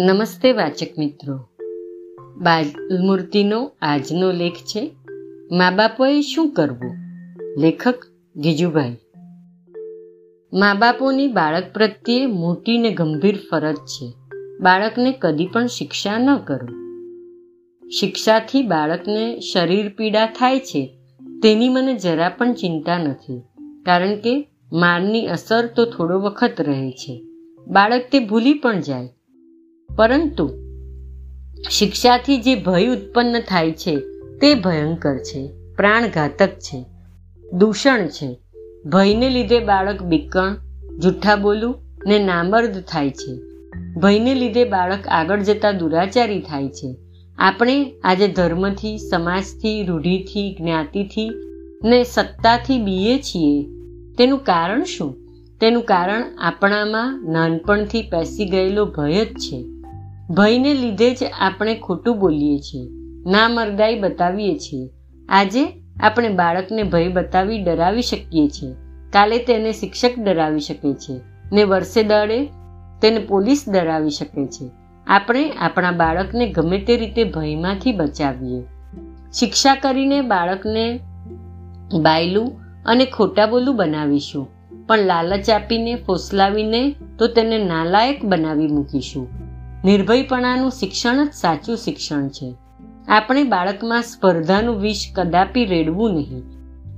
નમસ્તે વાચક મિત્રો. બાલમૂર્તિનો આજનો લેખ છે, મા બાપોએ શું કરવું? લેખક ગીજુભાઈ. મા બાપોની બાળક પ્રત્યે મોટી ને ગંભીર ફરજ છે. બાળકને કદી પણ શિક્ષા ન કરો. શિક્ષાથી બાળકને શરીર પીડા થાય છે, તેની મને જરા પણ ચિંતા નથી, કારણ કે મારની અસર તો થોડો વખત રહે છે. બાળક તે ભૂલી પણ જાય પરંતુ શિક્ષાથી જે ભય ઉત્પન્ન થાય છે, તે ભયંકર છે, પ્રાણઘાતક છે, દૂષણ છે. ભયને લીધે બાળક બીકણ જૂઠા બોલું ને નામર્દ થાય છે. ભયને લીધે બાળક આગળ જતા દુરાચારી થાય છે. આપણે આજે ધર્મથી, સમાજથી, રૂઢિથી, જ્ઞાતિથી ને સત્તાથી બીએ છીએ. તેનું કારણ શું? તેનું કારણ આપણામાં નાનપણથી પેસી ગયેલો ભય જ છે. ભયને લીધે જ આપણે ખોટું બોલીએ છીએ. ના મરદાઈ બતાવીએ છીએ. આજે આપણે બાળકને ભય બતાવી ડરાવી શકીએ છીએ. કાલે તેને શિક્ષક ડરાવી શકે છે. ને વર્ષે દાડે તેને પોલીસ ડરાવી શકે છે. આપણે આપણા બાળકને ગમે તે રીતે ભયમાંથી બચાવીએ. શિક્ષા કરીને બાળકને બાયલું અને ખોટા બોલું બનાવીશું. પણ લાલચ આપીને, ફોસલાવીને તો તેને નાલાયક બનાવી મૂકીશું. નિર્ભયપણાનું શિક્ષણ જ સાચું શિક્ષણ છે. આપણે બાળકમાં સ્પર્ધાનું વિષ કદાપી રેડવું નહીં.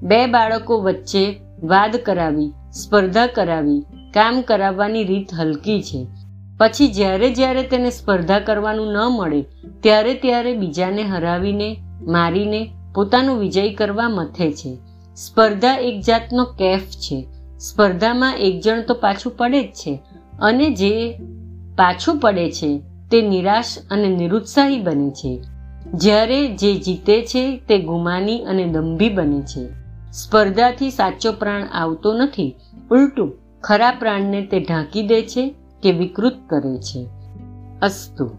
બે બાળકો વચ્ચે વાદ કરાવી, સ્પર્ધા કરાવી, કામ કરાવવાની રીત હલકી છે. પછી જ્યારે જ્યારે તેને સ્પર્ધા કરવાનું ન મળે, ત્યારે ત્યારે બીજાને હરાવીને, મારીને પોતાનો વિજય કરવા મથે છે. સ્પર્ધા એક જાતનો કેફ છે. સ્પર્ધામાં એક જણ તો પાછું પડે જ છે. અને જે પાછું પડે છે, તે નિરાશ અને નિરુત્સાહી બને છે. જ્યારે જે જીતે છે, તે ગુમાની અને દંભી બને છે. સ્પર્ધાથી સાચો પ્રાણ આવતો નથી, ઉલટું ખરા પ્રાણને તે ઢાંકી દે છે કે વિકૃત કરે છે. અસ્તુ.